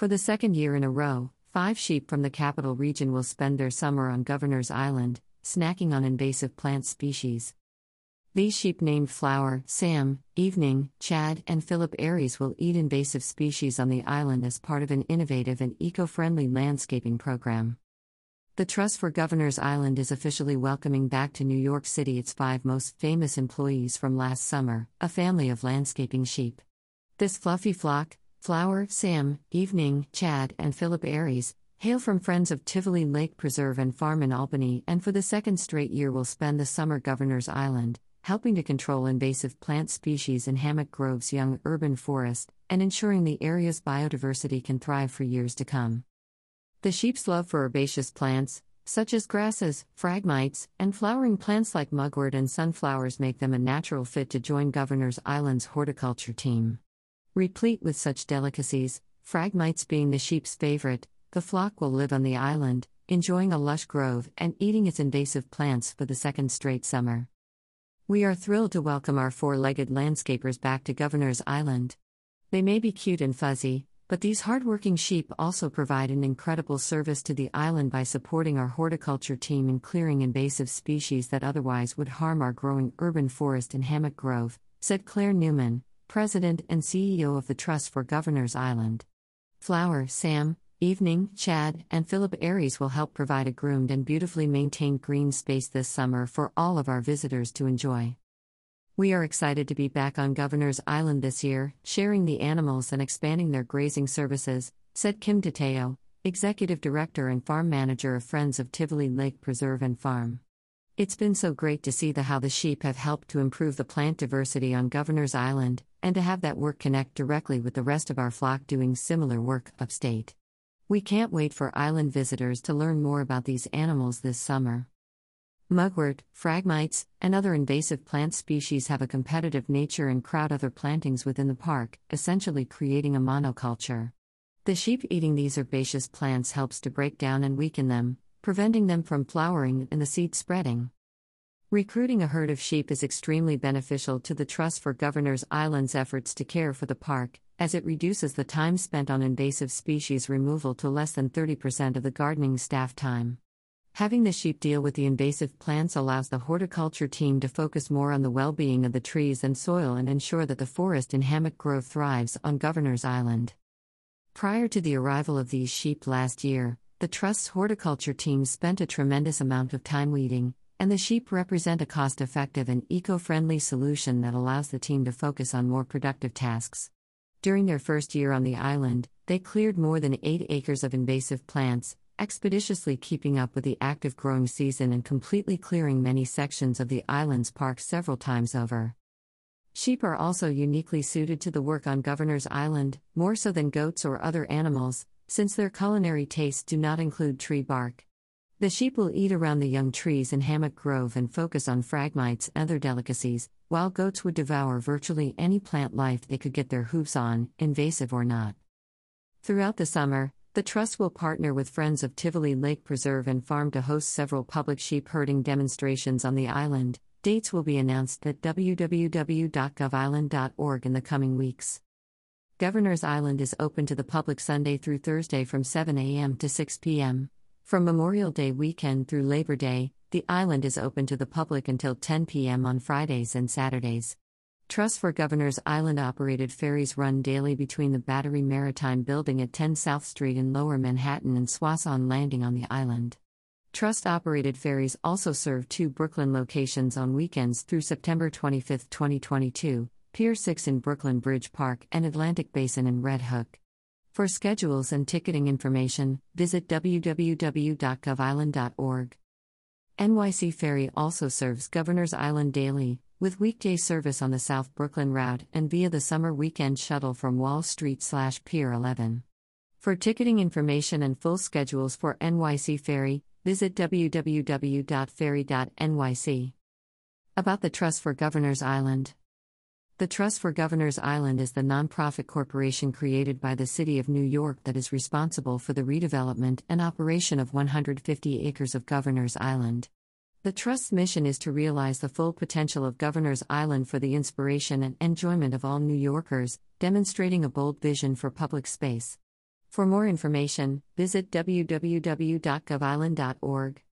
For the second year in a row, five sheep from the capital region will spend their summer on Governor's Island, snacking on invasive plant species. These sheep named Flower, Sam, Evening, Chad, and Philip Aries will eat invasive species on the island as part of an innovative and eco friendly landscaping program. The Trust for Governors Island is officially welcoming back to New York City its five most famous employees from last summer, a family of landscaping sheep. This fluffy flock, Flower, Sam, Evening, Chad, and Philip Aries, hail from Friends of Tivoli Lake Preserve and Farm in Albany and for the second straight year will spend the summer Governor's Island, helping to control invasive plant species in Hammock Grove's young urban forest, and ensuring the area's biodiversity can thrive for years to come. The sheep's love for herbaceous plants, such as grasses, phragmites, and flowering plants like mugwort and sunflowers make them a natural fit to join Governor's Island's horticulture team. Replete with such delicacies, phragmites being the sheep's favorite, the flock will live on the island, enjoying a lush grove and eating its invasive plants for the second straight summer. We are thrilled to welcome our four legged landscapers back to Governor's Island. They may be cute and fuzzy, but these hardworking sheep also provide an incredible service to the island by supporting our horticulture team in clearing invasive species that otherwise would harm our growing urban forest and Hammock Grove, said Clare Newman, President and CEO of the Trust for Governor's Island. Flower, Sam, Evening, Chad, and Philip Aries will help provide a groomed and beautifully maintained green space this summer for all of our visitors to enjoy. We are excited to be back on Governor's Island this year, sharing the animals and expanding their grazing services, said Kim DeTeo, Executive Director and Farm Manager of Friends of Tivoli Lake Preserve and Farm. It's been so great to see the how the sheep have helped to improve the plant diversity on Governor's Island, and to have that work connect directly with the rest of our flock doing similar work upstate. We can't wait for island visitors to learn more about these animals this summer. Mugwort, phragmites, and other invasive plant species have a competitive nature and crowd other plantings within the park, essentially creating a monoculture. The sheep eating these herbaceous plants helps to break down and weaken them, preventing them from flowering and the seed spreading. Recruiting a herd of sheep is extremely beneficial to the Trust for Governors Island's efforts to care for the park, as it reduces the time spent on invasive species removal to less than 30% of the gardening staff time. Having the sheep deal with the invasive plants allows the horticulture team to focus more on the well being of the trees and soil and ensure that the forest in Hammock Grove thrives on Governor's Island. Prior to the arrival of these sheep last year, the Trust's horticulture team spent a tremendous amount of time weeding, and the sheep represent a cost effective and eco friendly solution that allows the team to focus on more productive tasks. During their first year on the island, they cleared more than 8 acres of invasive plants, expeditiously keeping up with the active growing season and completely clearing many sections of the island's park several times over. Sheep are also uniquely suited to the work on Governor's Island, more so than goats or other animals, since their culinary tastes do not include tree bark. The sheep will eat around the young trees in Hammock Grove and focus on phragmites and other delicacies, while goats would devour virtually any plant life they could get their hooves on, invasive or not. Throughout the summer, the Trust will partner with Friends of Tivoli Lake Preserve and Farm to host several public sheep herding demonstrations on the island. Dates will be announced at www.govisland.org in the coming weeks. Governor's Island is open to the public Sunday through Thursday from 7 a.m. to 6 p.m. From Memorial Day weekend through Labor Day, the island is open to the public until 10 p.m. on Fridays and Saturdays. Trust for Governors Island operated ferries run daily between the Battery Maritime Building at 10 South Street in Lower Manhattan and Soissons Landing on the island. Trust operated ferries also serve two Brooklyn locations on weekends through September 25, 2022, Pier 6 in Brooklyn Bridge Park and Atlantic Basin in Red Hook. For schedules and ticketing information, visit www.govisland.org. NYC Ferry also serves Governor's Island daily, with weekday service on the South Brooklyn route and via the summer weekend shuttle from Wall Street slash Pier 11. For ticketing information and full schedules for NYC Ferry, visit www.ferry.nyc. About the Trust for Governor's Island. The Trust for Governors Island is the nonprofit corporation created by the City of New York that is responsible for the redevelopment and operation of 150 acres of Governors Island. The Trust's mission is to realize the full potential of Governors Island for the inspiration and enjoyment of all New Yorkers, demonstrating a bold vision for public space. For more information, visit www.govisland.org.